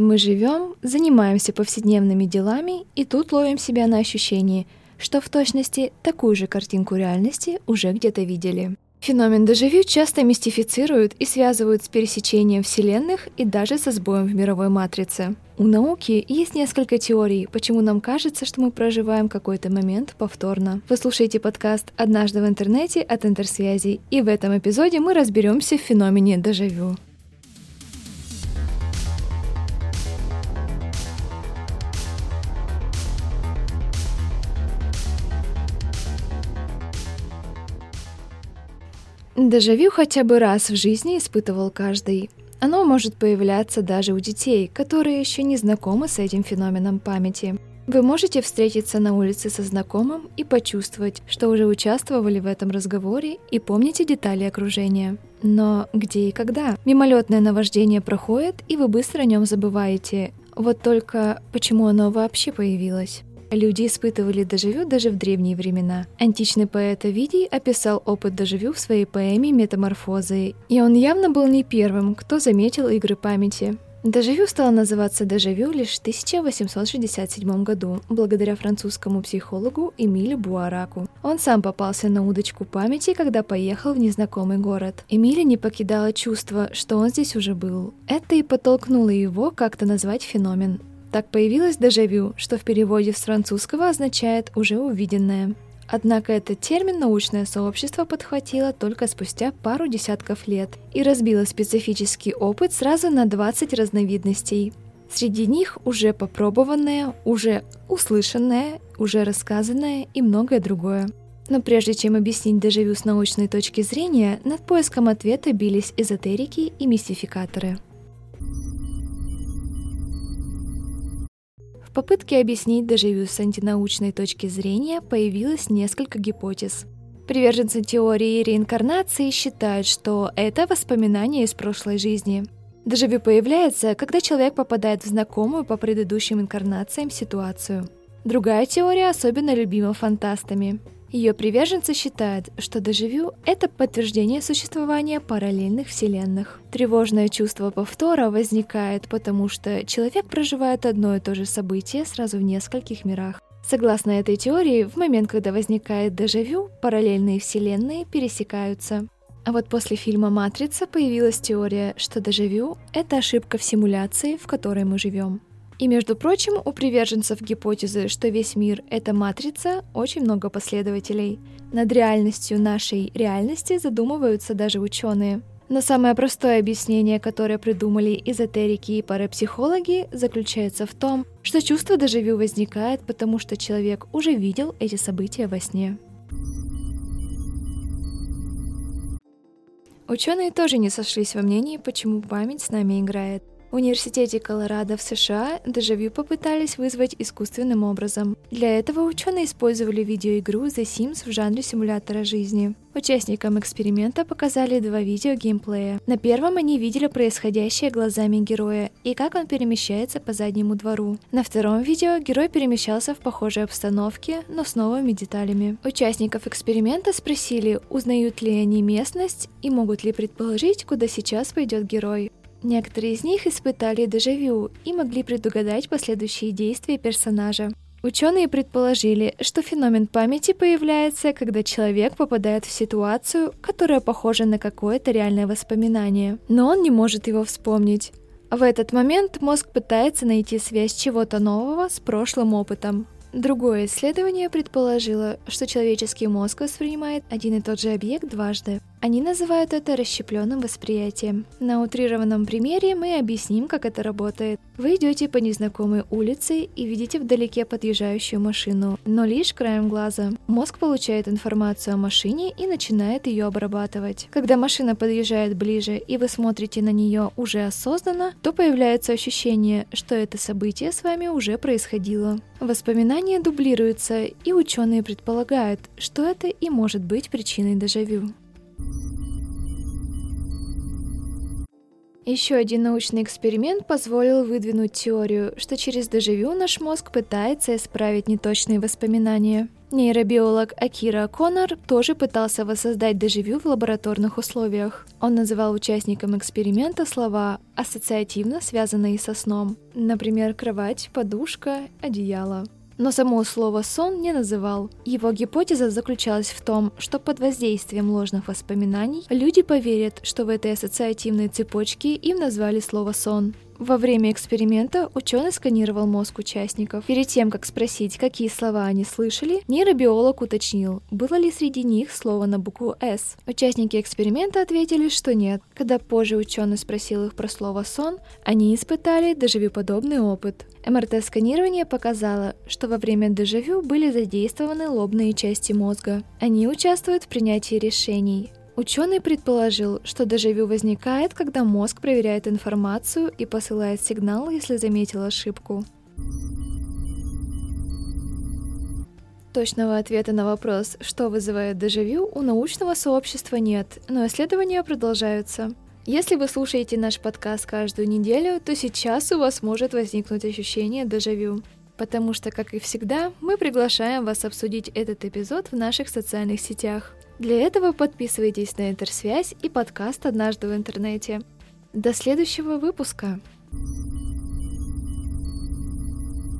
Мы живем, занимаемся повседневными делами и тут ловим себя на ощущении, что в точности такую же картинку реальности уже где-то видели. Феномен дежавю часто мистифицируют и связывают с пересечением вселенных и даже со сбоем в мировой матрице. У науки есть несколько теорий, почему нам кажется, что мы проживаем какой-то момент повторно. Вы слушаете подкаст «Однажды в интернете» от Интерсвязи, и в этом эпизоде мы разберемся в феномене дежавю. Дежавю хотя бы раз в жизни испытывал каждый. Оно может появляться даже у детей, которые еще не знакомы с этим феноменом памяти. Вы можете встретиться на улице со знакомым и почувствовать, что уже участвовали в этом разговоре и помните детали окружения. Но где и когда? Мимолетное наваждение проходит, и вы быстро о нем забываете. Вот только почему оно вообще появилось? Люди испытывали дежавю даже в древние времена. Античный поэт Овидий описал опыт дежавю в своей поэме «Метаморфозы», и он явно был не первым, кто заметил игры памяти. Дежавю стало называться дежавю лишь в 1867 году, благодаря французскому психологу Эмилю Буараку. Он сам попался на удочку памяти, когда поехал в незнакомый город. Эмиля не покидало чувство, что он здесь уже был. Это и подтолкнуло его как-то назвать феномен. Так появилось дежавю, что в переводе с французского означает «уже увиденное». Однако этот термин научное сообщество подхватило только спустя пару десятков лет и разбило специфический опыт сразу на 20 разновидностей. Среди них уже попробованное, уже услышанное, уже рассказанное и многое другое. Но прежде чем объяснить дежавю с научной точки зрения, над поиском ответа бились эзотерики и мистификаторы – В попытке объяснить дежавю с антинаучной точки зрения появилось несколько гипотез. Приверженцы теории реинкарнации считают, что это воспоминание из прошлой жизни. Дежавю появляется, когда человек попадает в знакомую по предыдущим инкарнациям ситуацию. Другая теория особенно любима фантастами. Ее приверженцы считают, что дежавю — это подтверждение существования параллельных вселенных. Тревожное чувство повтора возникает, потому что человек проживает одно и то же событие сразу в нескольких мирах. Согласно этой теории, в момент, когда возникает дежавю, параллельные вселенные пересекаются. А вот после фильма «Матрица» появилась теория, что дежавю — это ошибка в симуляции, в которой мы живем. И, между прочим, у приверженцев гипотезы, что весь мир — это матрица, очень много последователей. Над реальностью нашей реальности задумываются даже ученые. Но самое простое объяснение, которое придумали эзотерики и парапсихологи, заключается в том, что чувство дежавю возникает, потому что человек уже видел эти события во сне. Ученые тоже не сошлись во мнении, почему память с нами играет. В университете Колорадо в США дежавю попытались вызвать искусственным образом. Для этого ученые использовали видеоигру The Sims в жанре симулятора жизни. Участникам эксперимента показали два видео геймплея. На первом они видели происходящее глазами героя и как он перемещается по заднему двору. На втором видео герой перемещался в похожей обстановке, но с новыми деталями. Участников эксперимента спросили, узнают ли они местность и могут ли предположить, куда сейчас пойдет герой. Некоторые из них испытали дежавю и могли предугадать последующие действия персонажа. Ученые предположили, что феномен памяти появляется, когда человек попадает в ситуацию, которая похожа на какое-то реальное воспоминание, но он не может его вспомнить. В этот момент мозг пытается найти связь чего-то нового с прошлым опытом. Другое исследование предположило, что человеческий мозг воспринимает один и тот же объект дважды. Они называют это расщепленным восприятием. На утрированном примере мы объясним, как это работает. Вы идете по незнакомой улице и видите вдалеке подъезжающую машину, но лишь краем глаза. Мозг получает информацию о машине и начинает ее обрабатывать. Когда машина подъезжает ближе и вы смотрите на нее уже осознанно, то появляется ощущение, что это событие с вами уже происходило. Воспоминания дублируются, и ученые предполагают, что это и может быть причиной дежавю. Еще один научный эксперимент позволил выдвинуть теорию, что через дежавю наш мозг пытается исправить неточные воспоминания. Нейробиолог Акира Коннор тоже пытался воссоздать дежавю в лабораторных условиях. Он называл участникам эксперимента слова, ассоциативно связанные со сном. Например, кровать, подушка, одеяло но само слово «сон» не называл. Его гипотеза заключалась в том, что под воздействием ложных воспоминаний люди поверят, что в этой ассоциативной цепочке им назвали слово «сон». Во время эксперимента ученый сканировал мозг участников. Перед тем, как спросить, какие слова они слышали, нейробиолог уточнил, было ли среди них слово на букву «С». Участники эксперимента ответили, что нет. Когда позже ученый спросил их про слово «сон», они испытали дежавю-подобный опыт. МРТ-сканирование показало, что во время дежавю были задействованы лобные части мозга. Они участвуют в принятии решений, Ученый предположил, что дежавю возникает, когда мозг проверяет информацию и посылает сигнал, если заметил ошибку. Точного ответа на вопрос, что вызывает дежавю, у научного сообщества нет, но исследования продолжаются. Если вы слушаете наш подкаст каждую неделю, то сейчас у вас может возникнуть ощущение дежавю. Потому что, как и всегда, мы приглашаем вас обсудить этот эпизод в наших социальных сетях. Для этого подписывайтесь на Интерсвязь и подкаст «Однажды в интернете». До следующего выпуска! thank you